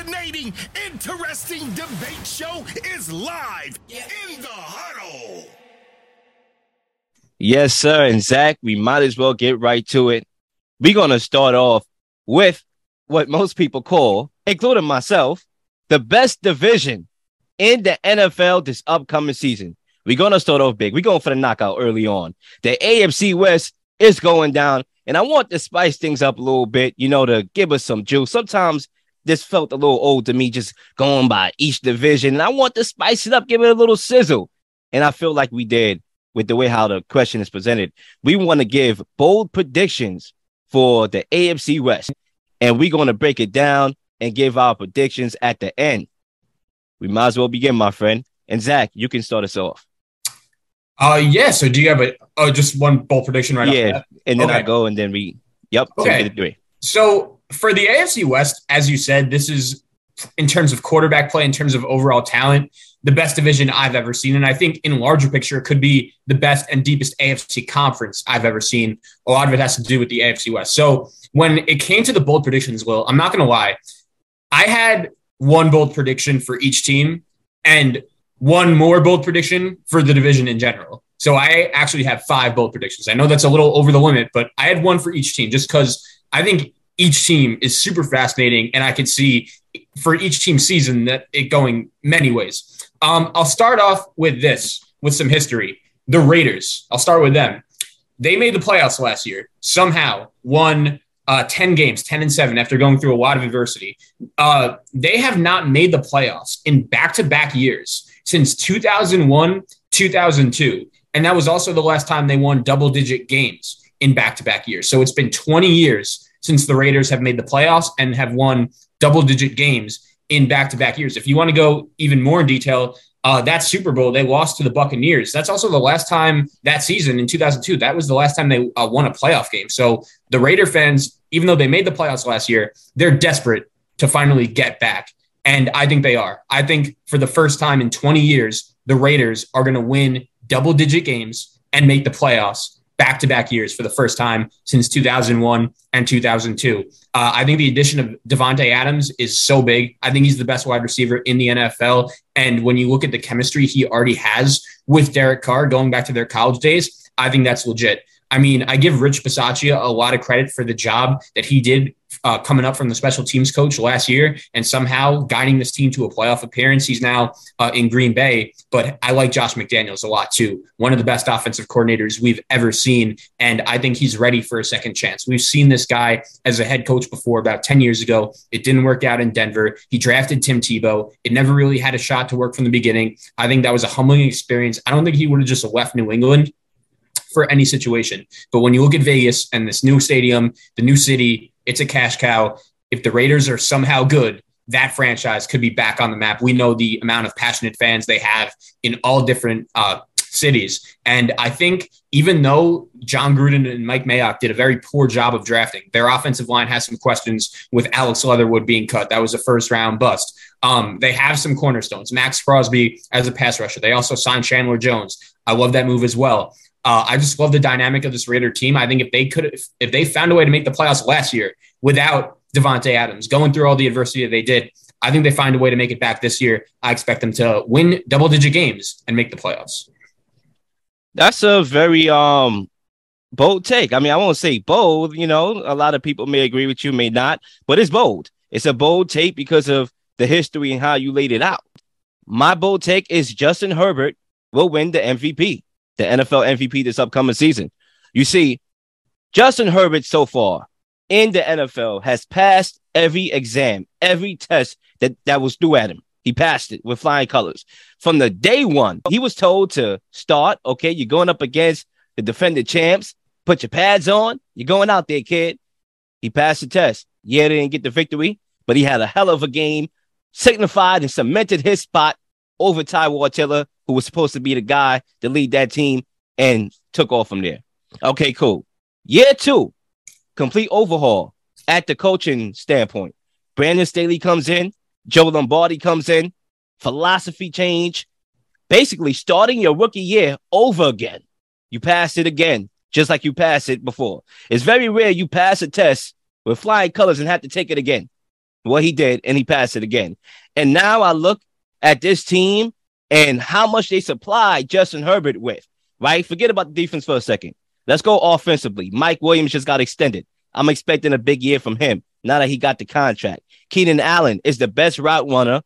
fascinating, interesting debate show is live in the huddle. Yes, sir. And Zach, we might as well get right to it. We're going to start off with what most people call, including myself, the best division in the NFL this upcoming season. We're going to start off big. We're going for the knockout early on. The AFC West is going down, and I want to spice things up a little bit, you know, to give us some juice. Sometimes this felt a little old to me, just going by each division, and I want to spice it up, give it a little sizzle. And I feel like we did with the way how the question is presented. We want to give bold predictions for the AFC West, and we're going to break it down and give our predictions at the end. We might as well begin, my friend. And Zach, you can start us off. Uh, yeah. So do you have a oh, just one bold prediction right Yeah, and then Okay. I go, and then we. Yep. Okay. So for the AFC West, as you said, this is in terms of quarterback play, in terms of overall talent, the best division I've ever seen. And I think in larger picture, it could be the best and deepest AFC conference I've ever seen. A lot of it has to do with the AFC West. So when it came to the bold predictions, Will, I'm not going to lie. I had one bold prediction for each team and one more bold prediction for the division in general. So I actually have five bold predictions. I know that's a little over the limit, but I had one for each team just because I think each team is super fascinating, and I can see for each team season that it going many ways. Um, I'll start off with this with some history. The Raiders. I'll start with them. They made the playoffs last year. Somehow won uh, ten games, ten and seven, after going through a lot of adversity. Uh, they have not made the playoffs in back-to-back years since 2001, 2002, and that was also the last time they won double-digit games in back-to-back years. So it's been 20 years since the Raiders have made the playoffs and have won double digit games in back to back years. If you want to go even more in detail, uh, that Super Bowl, they lost to the Buccaneers. That's also the last time that season in 2002. That was the last time they uh, won a playoff game. So the Raider fans, even though they made the playoffs last year, they're desperate to finally get back. And I think they are. I think for the first time in 20 years, the Raiders are going to win double digit games and make the playoffs back to back years for the first time since 2001 and 2002. Uh, I think the addition of Davante Adams is so big. I think he's the best wide receiver in the NFL. And when you look at the chemistry he already has with Derek Carr going back to their college days, I think that's legit. I mean, I give Rich Bisaccia a lot of credit for the job that he did uh, coming up from the special teams coach last year and somehow guiding this team to a playoff appearance. He's now uh, in Green Bay, but I like Josh McDaniels a lot too. One of the best offensive coordinators we've ever seen. And I think he's ready for a second chance. We've seen this guy as a head coach before about 10 years ago. It didn't work out in Denver. He drafted Tim Tebow. It never really had a shot to work from the beginning. I think that was a humbling experience. I don't think he would have just left New England for any situation. But when you look at Vegas and this new stadium, the new city, it's a cash cow. If the Raiders are somehow good, that franchise could be back on the map. We know the amount of passionate fans they have in all different uh, cities. And I think even though Jon Gruden and Mike Mayock did a very poor job of drafting, their offensive line has some questions with Alex Leatherwood being cut. That was a first round bust. Um, they have some cornerstones. Maxx Crosby as a pass rusher. They also signed Chandler Jones. I love that move as well. Uh, I just love the dynamic of this Raider team. I think if they could, if, if they found a way to make the playoffs last year without Davante Adams going through all the adversity that they did, I think they find a way to make it back this year. I expect them to win double digit games and make the playoffs. That's a very um bold take. I mean, I won't say bold, you know, a lot of people may agree with you, may not, but it's bold. It's a bold take because of the history and how you laid it out. My bold take is Justin Herbert will win the MVP, the NFL MVP this upcoming season. You see, Justin Herbert so far in the NFL has passed every exam, every test that, that was due at him. He passed it with flying colors. From the day one, he was told to start. Okay, you're going up against the defending champs. Put your pads on. You're going out there, kid. He passed the test. Yeah, they didn't get the victory, but he had a hell of a game, signified and cemented his spot over Ty Tiller, who was supposed to be the guy to lead that team, and took off from there. Okay, cool. Year two, complete overhaul at the coaching standpoint. Brandon Staley comes in, Joe Lombardi comes in, philosophy change, basically starting your rookie year over again. You pass it again, just like you passed it before. It's very rare you pass a test with flying colors and have to take it again. what he did, and he passed it again. And now I look at this team and how much they supply Justin Herbert with, right? Forget about the defense for a second. Let's go offensively. Mike Williams just got extended. I'm expecting a big year from him now that he got the contract. Keenan Allen is the best route runner,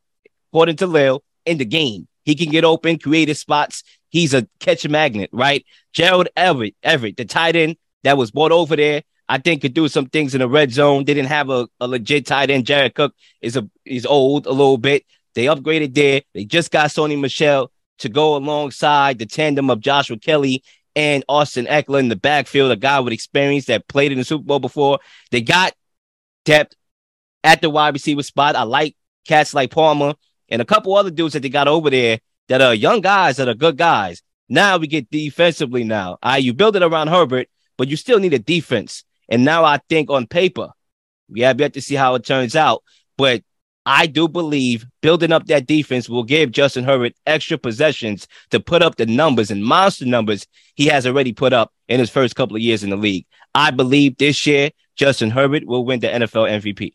according to Lil, in the game. He can get open, creative spots. He's a catch magnet, right? Gerald Everett, Everett, the tight end that was brought over there, I think could do some things in the red zone. Didn't have a, a legit tight end. Jared Cook is a is old a little bit. They upgraded there. They just got Sony Michel to go alongside the tandem of Joshua Kelley and Austin Ekeler in the backfield, a guy with experience that played in the Super Bowl before. They got depth at the wide receiver spot. I like cats like Palmer and a couple other dudes that they got over there that are young guys that are good guys. Now we get defensively now. I you build it around Herbert, but you still need a defense. And now I think on paper, we have yet to see how it turns out. But I do believe building up that defense will give Justin Herbert extra possessions to put up the numbers and monster numbers he has already put up in his first couple of years in the league. I believe this year Justin Herbert will win the NFL MVP.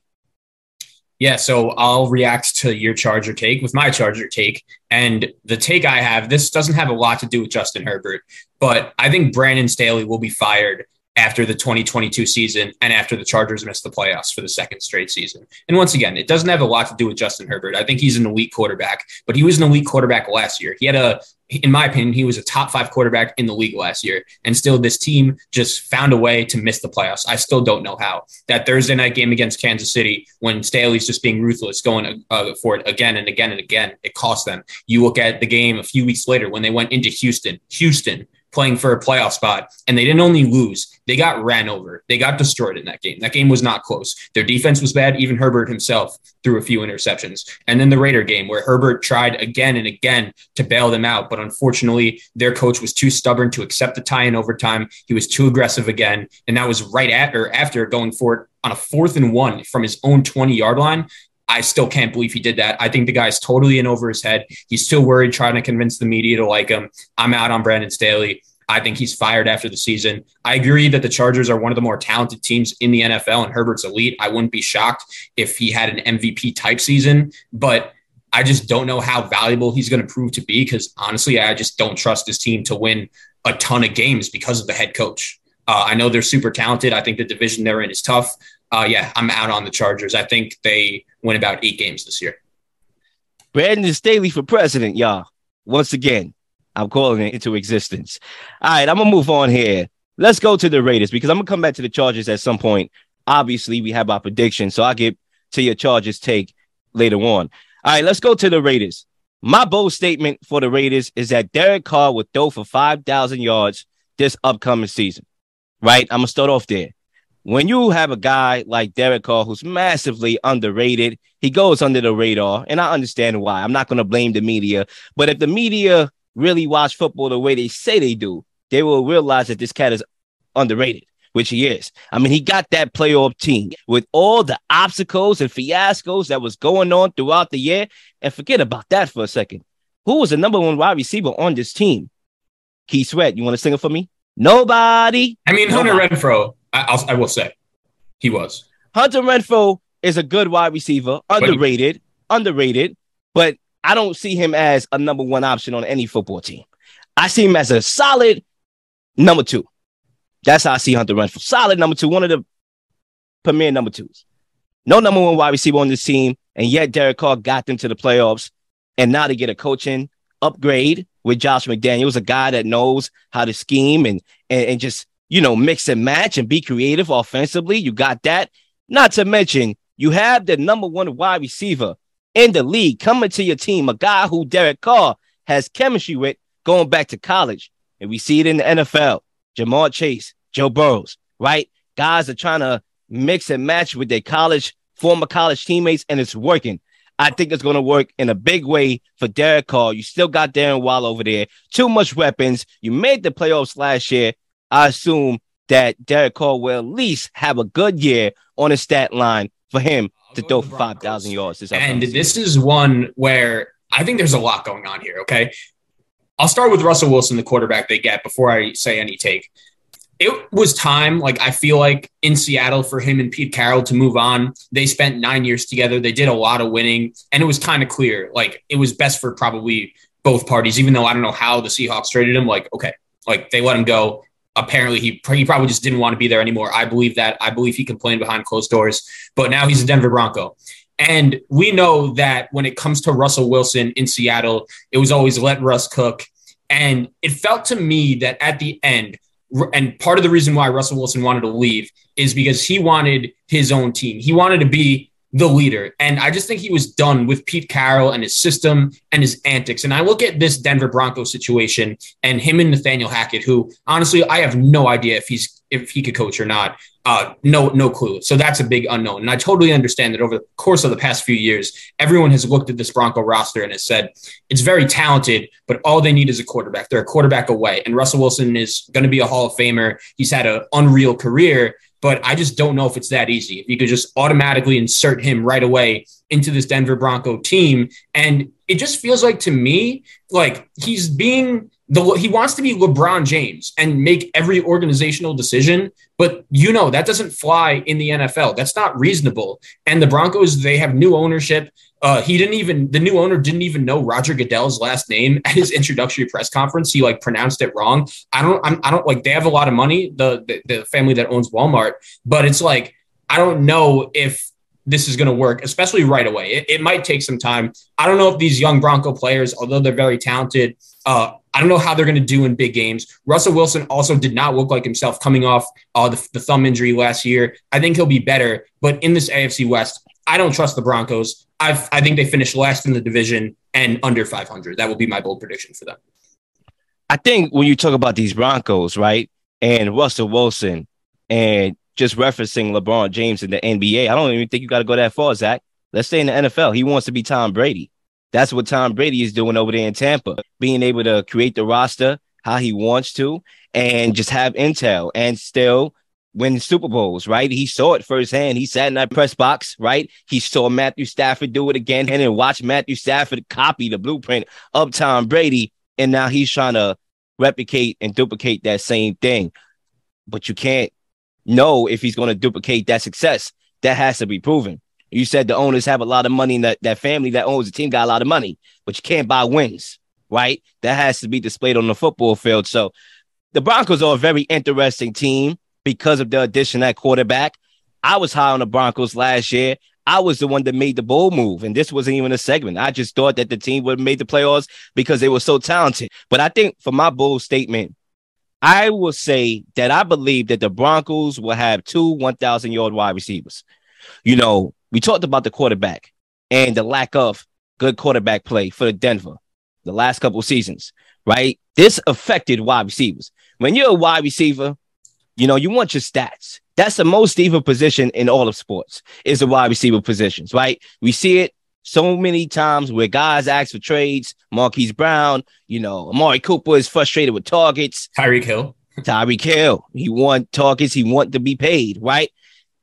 Yeah, so I'll react to your Charger take with my Charger take. And the take I have, this doesn't have a lot to do with Justin Herbert, but I think Brandon Staley will be fired after the 2022 season and after the Chargers missed the playoffs for the second straight season. And once again, it doesn't have a lot to do with Justin Herbert. I think he's an elite quarterback, but he was an elite quarterback last year. He had a, in my opinion, he was a top five quarterback in the league last year. And still, this team just found a way to miss the playoffs. I still don't know how. That Thursday night game against Kansas City, when Staley's just being ruthless, going uh, for it again and again and again, it cost them. You look at the game a few weeks later when they went into Houston, Houston playing for a playoff spot. And they didn't only lose, they got ran over. They got destroyed in that game. That game was not close. Their defense was bad. Even Herbert himself threw a few interceptions. And then the Raider game where Herbert tried again and again to bail them out. But unfortunately, their coach was too stubborn to accept the tie in overtime. He was too aggressive again. And that was right after, after going for it on a fourth and one from his own 20 yard line. I still can't believe he did that. I think the guy's totally in over his head. He's still worried, trying to convince the media to like him. I'm out on Brandon Staley. I think he's fired after the season. I agree that the Chargers are one of the more talented teams in the NFL and Herbert's elite. I wouldn't be shocked if he had an MVP type season, but I just don't know how valuable he's going to prove to be because honestly, I just don't trust this team to win a ton of games because of the head coach. Uh, I know they're super talented. I think the division they're in is tough uh, yeah, I'm out on the Chargers. I think they win about eight games this year. Brandon Staley for president, y'all. Once again, I'm calling it into existence. All right, I'm gonna move on here. Let's go to the Raiders because I'm gonna come back to the Chargers at some point. Obviously, we have our prediction, so I'll get to your Chargers take later on. All right, let's go to the Raiders. My bold statement for the Raiders is that Derek Carr will throw for 5,000 yards this upcoming season. Right? I'm gonna start off there when you have a guy like Derek Carr who's massively underrated, he goes under the radar, and I understand why. I'm not to blame the media, but if the media really watch football the way they say they do, they will realize that this cat is underrated, which he is. I mean, he got that playoff team with all the obstacles and fiascos that was going on throughout the year. And forget about that for a second. Who was the number one wide receiver on this team? Keith Sweat. You want to sing it for me? Nobody. I mean, Hunter Renfrow. I, I'll, I will say he was. Hunter Renfrow is a good wide receiver, underrated, he, underrated, but I don't see him as a number one option on any football team. I see him as a solid number two. That's how I see Hunter Renfrow. Solid number two, one of the premier number twos. No number one wide receiver on this team, and yet Derek Carr got them to the playoffs. And now to get a coaching upgrade with Josh McDaniels, a guy that knows how to scheme and and, and just you know, mix and match and be creative offensively. You got that. Not to mention, you have the number one wide receiver in the league coming to your team, a guy who Derek Carr has chemistry with going back to college. And we see it in the NFL. Ja'Marr Chase, Joe Burrows, right? Guys are trying to mix and match with their college, former college teammates, and it's working. I think it's going to work in a big way for Derek Carr. You still got Darren Waller over there. Too much weapons. You made the playoffs last year. I assume that Derek Carr will at least have a good year on his stat line for him to throw for 5,000 yards. This and this is one where I think there's a lot going on here. Okay. I'll start with Russell Wilson, the quarterback they get, before I say any take. It was time, like I feel like in Seattle for him and Pete Carroll to move on. They spent nine years together. They did a lot of winning, and it was kind of clear like it was best for probably both parties. Even though I don't know how the Seahawks traded him, like okay, like they let him go. Apparently, he he probably just didn't want to be there anymore. I believe that. I believe he complained behind closed doors, but now he's a Denver Bronco. And we know that when it comes to Russell Wilson in Seattle, it was always let Russ cook. And it felt to me that at the end, and part of the reason why Russell Wilson wanted to leave is because he wanted his own team. He wanted to be the leader. And I just think he was done with Pete Carroll and his system and his antics. And I look at this Denver Broncos situation and him and Nathaniel Hackett, who honestly I have no idea if he's if he could coach or not. Uh, no, no clue. So that's a big unknown. And I totally understand that over the course of the past few years, everyone has looked at this Bronco roster and has said it's very talented, but all they need is a quarterback. They're a quarterback away. And Russell Wilson is going to be a Hall of Famer. He's had an unreal career, but I just don't know if it's that easy. If you could just automatically insert him right away into this Denver Bronco team. And it just feels like to me, like he's being the he wants to be LeBron James and make every organizational decision, but you know that doesn't fly in the NFL. That's not reasonable. And the Broncos, they have new ownership. Uh, he didn't even the new owner didn't even know Roger Goodell's last name at his introductory press conference. He like pronounced it wrong. I don't I'm, I do not like they have a lot of money the, the the family that owns Walmart, but it's like I don't know if this is going to work, especially right away. It, it, might take some time. I don't know if these young Bronco players, although they're very talented, uh, I don't know how they're going to do in big games. Russell Wilson also did not look like himself coming off uh, the, the thumb injury last year. I think he'll be better, but in this AFC West, I don't trust the Broncos. i I think they finished last in the division and under 500. That will be my bold prediction for them. I think when you talk about these Broncos, right, and Russell Wilson, and just referencing LeBron James in the NBA, I don't even think you got to go that far, Zach. Let's stay in the NFL. He wants to be Tom Brady. That's what Tom Brady is doing over there in Tampa, being able to create the roster how he wants to and just have intel and still win Super Bowls, right? He saw it firsthand. He sat in that press box, right? He saw Matthew Stafford do it again and then watch Matthew Stafford copy the blueprint of Tom Brady. And now he's trying to replicate and duplicate that same thing. But you can't know if he's going to duplicate that success. That has to be proven. You said the owners have a lot of money, and that, that family that owns the team got a lot of money, but you can't buy wins, right? That has to be displayed on the football field. So the Broncos are a very interesting team because of the addition at quarterback. I was high on the Broncos last year. I was the one that made the bold move, and this wasn't even a segment. I just thought that the team would have made the playoffs because they were so talented. But I think for my bold statement, I will say that I believe that the Broncos will have two 1,000 yard wide receivers. You know, we talked about the quarterback and the lack of good quarterback play for Denver the last couple seasons, right? This affected wide receivers. When you're a wide receiver, you know, you want your stats. That's the most even position in all of sports is the wide receiver positions, right? We see it so many times where guys ask for trades. Marquise Brown, you know, Amari Cooper is frustrated with targets. Tyreek Hill. Tyreek Hill. He want targets. He want to be paid, right?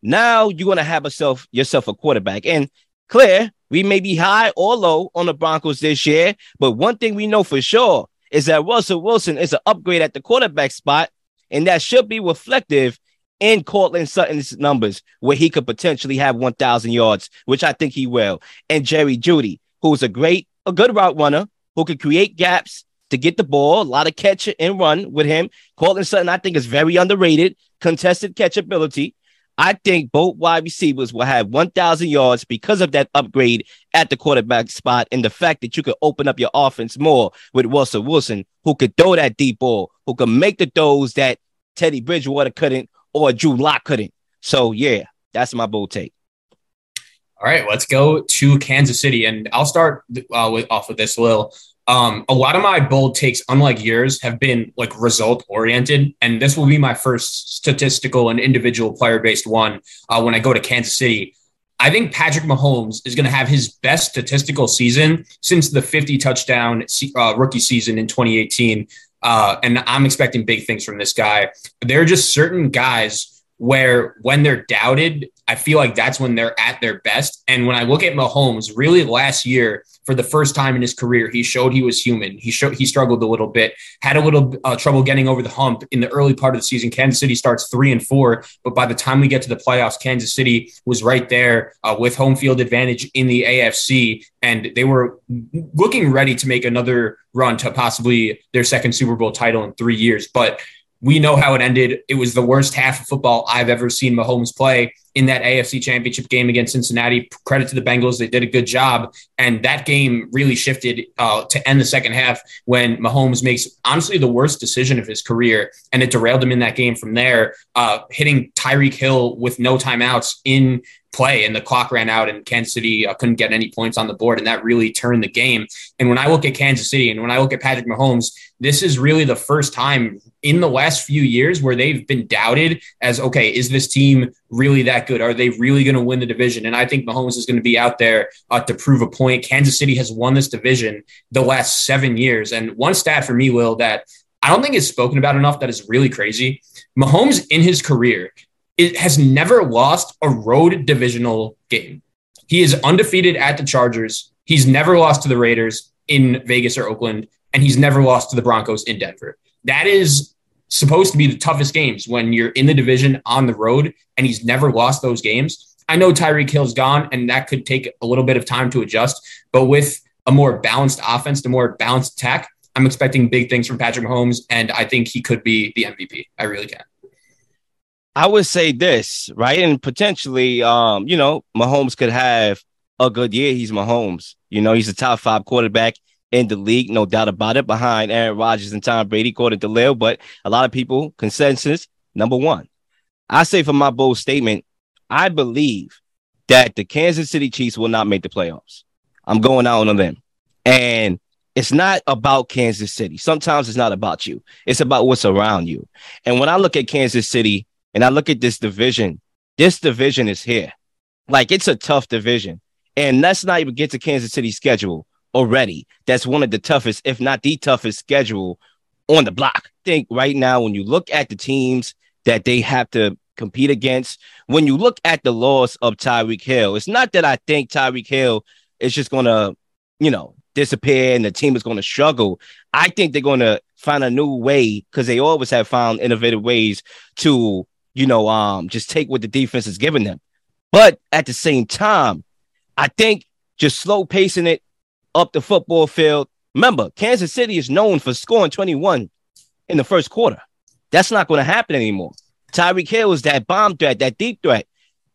Now you're gonna have yourself yourself a quarterback. And clear, we may be high or low on the Broncos this year, but one thing we know for sure is that Russell Wilson is an upgrade at the quarterback spot, and that should be reflective in Courtland Sutton's numbers, where he could potentially have 1,000 yards, which I think he will. And Jerry Jeudy, who's a great, a good route runner, who could create gaps to get the ball, a lot of catch and run with him. Courtland Sutton, I think, is very underrated, contested catch ability. I think both wide receivers will have 1,000 yards because of that upgrade at the quarterback spot and the fact that you could open up your offense more with Russell Wilson, who could throw that deep ball, who could make the throws that Teddy Bridgewater couldn't or Drew Lock couldn't. So, yeah, that's my bold take. All right, let's go to Kansas City. And I'll start uh, with, off with this, Lil. Um, a lot of my bold takes, unlike yours, have been like result oriented, and this will be my first statistical and individual player based one uh, when I go to Kansas City. I think Patrick Mahomes is going to have his best statistical season since the 50 touchdown uh, rookie season in 2018. Uh, and I'm expecting big things from this guy. There are just certain guys where when they're doubted, I feel like that's when they're at their best. And when I look at Mahomes, really last year, for the first time in his career, he showed he was human. He showed he struggled a little bit, had a little uh, trouble getting over the hump in the early part of the season. Kansas City starts three and four, but by the time we get to the playoffs, Kansas City was right there uh, with home field advantage in the AFC, and they were looking ready to make another run to possibly their second Super Bowl title in three years. But we know how it ended. It was the worst half of football I've ever seen Mahomes play in that AFC championship game against Cincinnati. Credit to the Bengals. They did a good job. And that game really shifted uh, to end the second half when Mahomes makes honestly the worst decision of his career. And it derailed him in that game from there, uh, hitting Tyreek Hill with no timeouts in play and the clock ran out and Kansas City uh, couldn't get any points on the board and that really turned the game. And when I look at Kansas City and when I look at Patrick Mahomes, this is really the first time in the last few years where they've been doubted as okay, is this team really that good? Are they really going to win the division? And I think Mahomes is going to be out there uh, to prove a point. Kansas City has won this division the last 7 years and one stat for me will that I don't think is spoken about enough that is really crazy. Mahomes in his career it has never lost a road divisional game. He is undefeated at the Chargers. He's never lost to the Raiders in Vegas or Oakland, and he's never lost to the Broncos in Denver. That is supposed to be the toughest games when you're in the division on the road, and he's never lost those games. I know Tyreek Hill's gone, and that could take a little bit of time to adjust, but with a more balanced offense, the more balanced attack, I'm expecting big things from Patrick Mahomes, and I think he could be the MVP. I really can. I would say this, right? And potentially, um, you know, Mahomes could have a good year. He's Mahomes. You know, he's a top five quarterback in the league, no doubt about it, behind Aaron Rodgers and Tom Brady, according to Lil. But a lot of people, consensus, number one. I say for my bold statement, I believe that the Kansas City Chiefs will not make the playoffs. I'm going out on them. And it's not about Kansas City. Sometimes it's not about you. It's about what's around you. And when I look at Kansas City, and I look at this division, this division is here. Like it's a tough division. And let's not even get to Kansas City schedule already. That's one of the toughest, if not the toughest schedule on the block. I think right now, when you look at the teams that they have to compete against, when you look at the loss of Tyreek Hill, it's not that I think Tyreek Hill is just to, you know, disappear and the team is to struggle. I think they're to find a new way because they always have found innovative ways to you know, um, just take what the defense is giving them. But at the same time, I think just slow pacing it up the football field. Remember, Kansas City is known for scoring 21 in the first quarter. That's not going to happen anymore. Tyreek Hill is that bomb threat, that deep threat.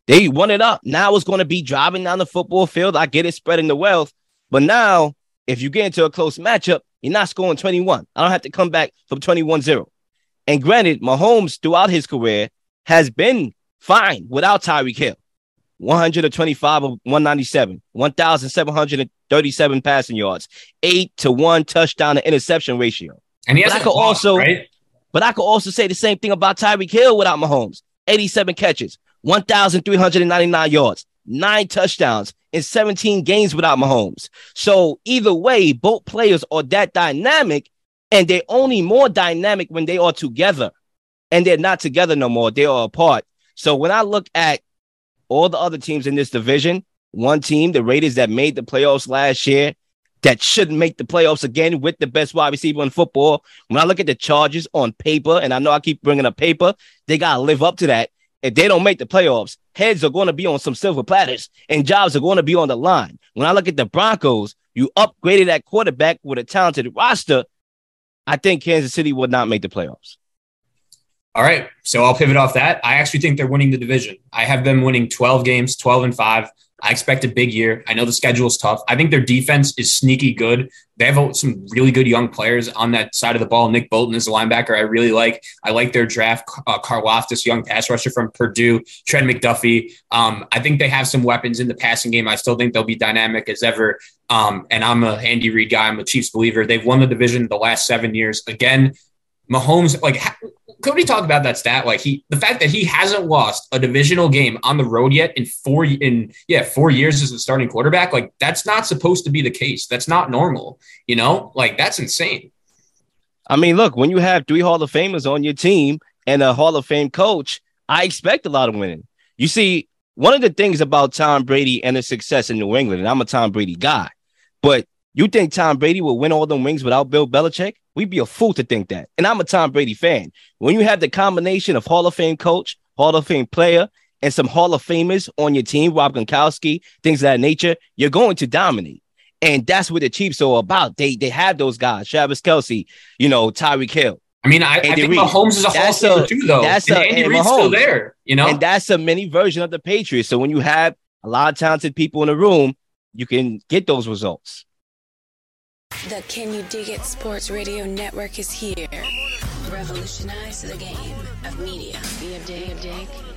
They won it up. Now it's going to be driving down the football field. I get it, spreading the wealth. But now, if you get into a close matchup, you're not scoring 21. I don't have to come back from 21 0. And granted, Mahomes throughout his career has been fine without Tyreek Hill. 125 of 197, 1,737 passing yards, eight to one touchdown to interception ratio. And he has but I could also, right? but I could also say the same thing about Tyreek Hill without Mahomes. 87 catches, 1,399 yards, nine touchdowns in 17 games without Mahomes. So either way, both players are that dynamic, and they're only more dynamic when they are together and they're not together no more. They are apart. So when I look at all the other teams in this division, one team, the Raiders that made the playoffs last year, that shouldn't make the playoffs again with the best wide receiver in football. When I look at the Chargers on paper, and I know I keep bringing up paper, they got to live up to that. If they don't make the playoffs, heads are going to be on some silver platters and jobs are going to be on the line. When I look at the Broncos, you upgraded that quarterback with a talented roster. I think Kansas City would not make the playoffs. All right. So I'll pivot off that. I actually think they're winning the division. I have them winning 12 games, 12 and 5. I expect a big year. I know the schedule is tough. I think their defense is sneaky good. They have some really good young players on that side of the ball. Nick Bolton is a linebacker I really like. I like their draft. Uh, Karlaftis, young pass rusher from Purdue. Trent McDuffie. Um, I think they have some weapons in the passing game. I still think they'll be dynamic as ever. Um, and I'm a Andy Reid guy. I'm a Chiefs believer. They've won the division the last seven years. Again, Mahomes, like could we talk about that stat? Like he, the fact that he hasn't lost a divisional game on the road yet in four in yeah four years as a starting quarterback. Like that's not supposed to be the case. That's not normal. You know, like that's insane. I mean, look, when you have three Hall of Famers on your team and a Hall of Fame coach, I expect a lot of winning. You see, one of the things about Tom Brady and his success in New England, and I'm a Tom Brady guy, but you think Tom Brady will win all them rings without Bill Belichick? We'd be a fool to think that. And I'm a Tom Brady fan. When you have the combination of Hall of Fame coach, Hall of Fame player, and some Hall of Famers on your team, Rob Gronkowski, things of that nature, you're going to dominate. And that's what the Chiefs are about. They they have those guys, Travis Kelce, you know, Tyreek Hill. I mean, I, I think Reid. Mahomes is a Hall of Famer too, though. That's and a, Andy Reid's still there, you know. And that's a mini version of the Patriots. So when you have a lot of talented people in the room, you can get those results. The Can You Dig It Sports Radio Network is here. Revolutionize the game of media. Be a dig, a dig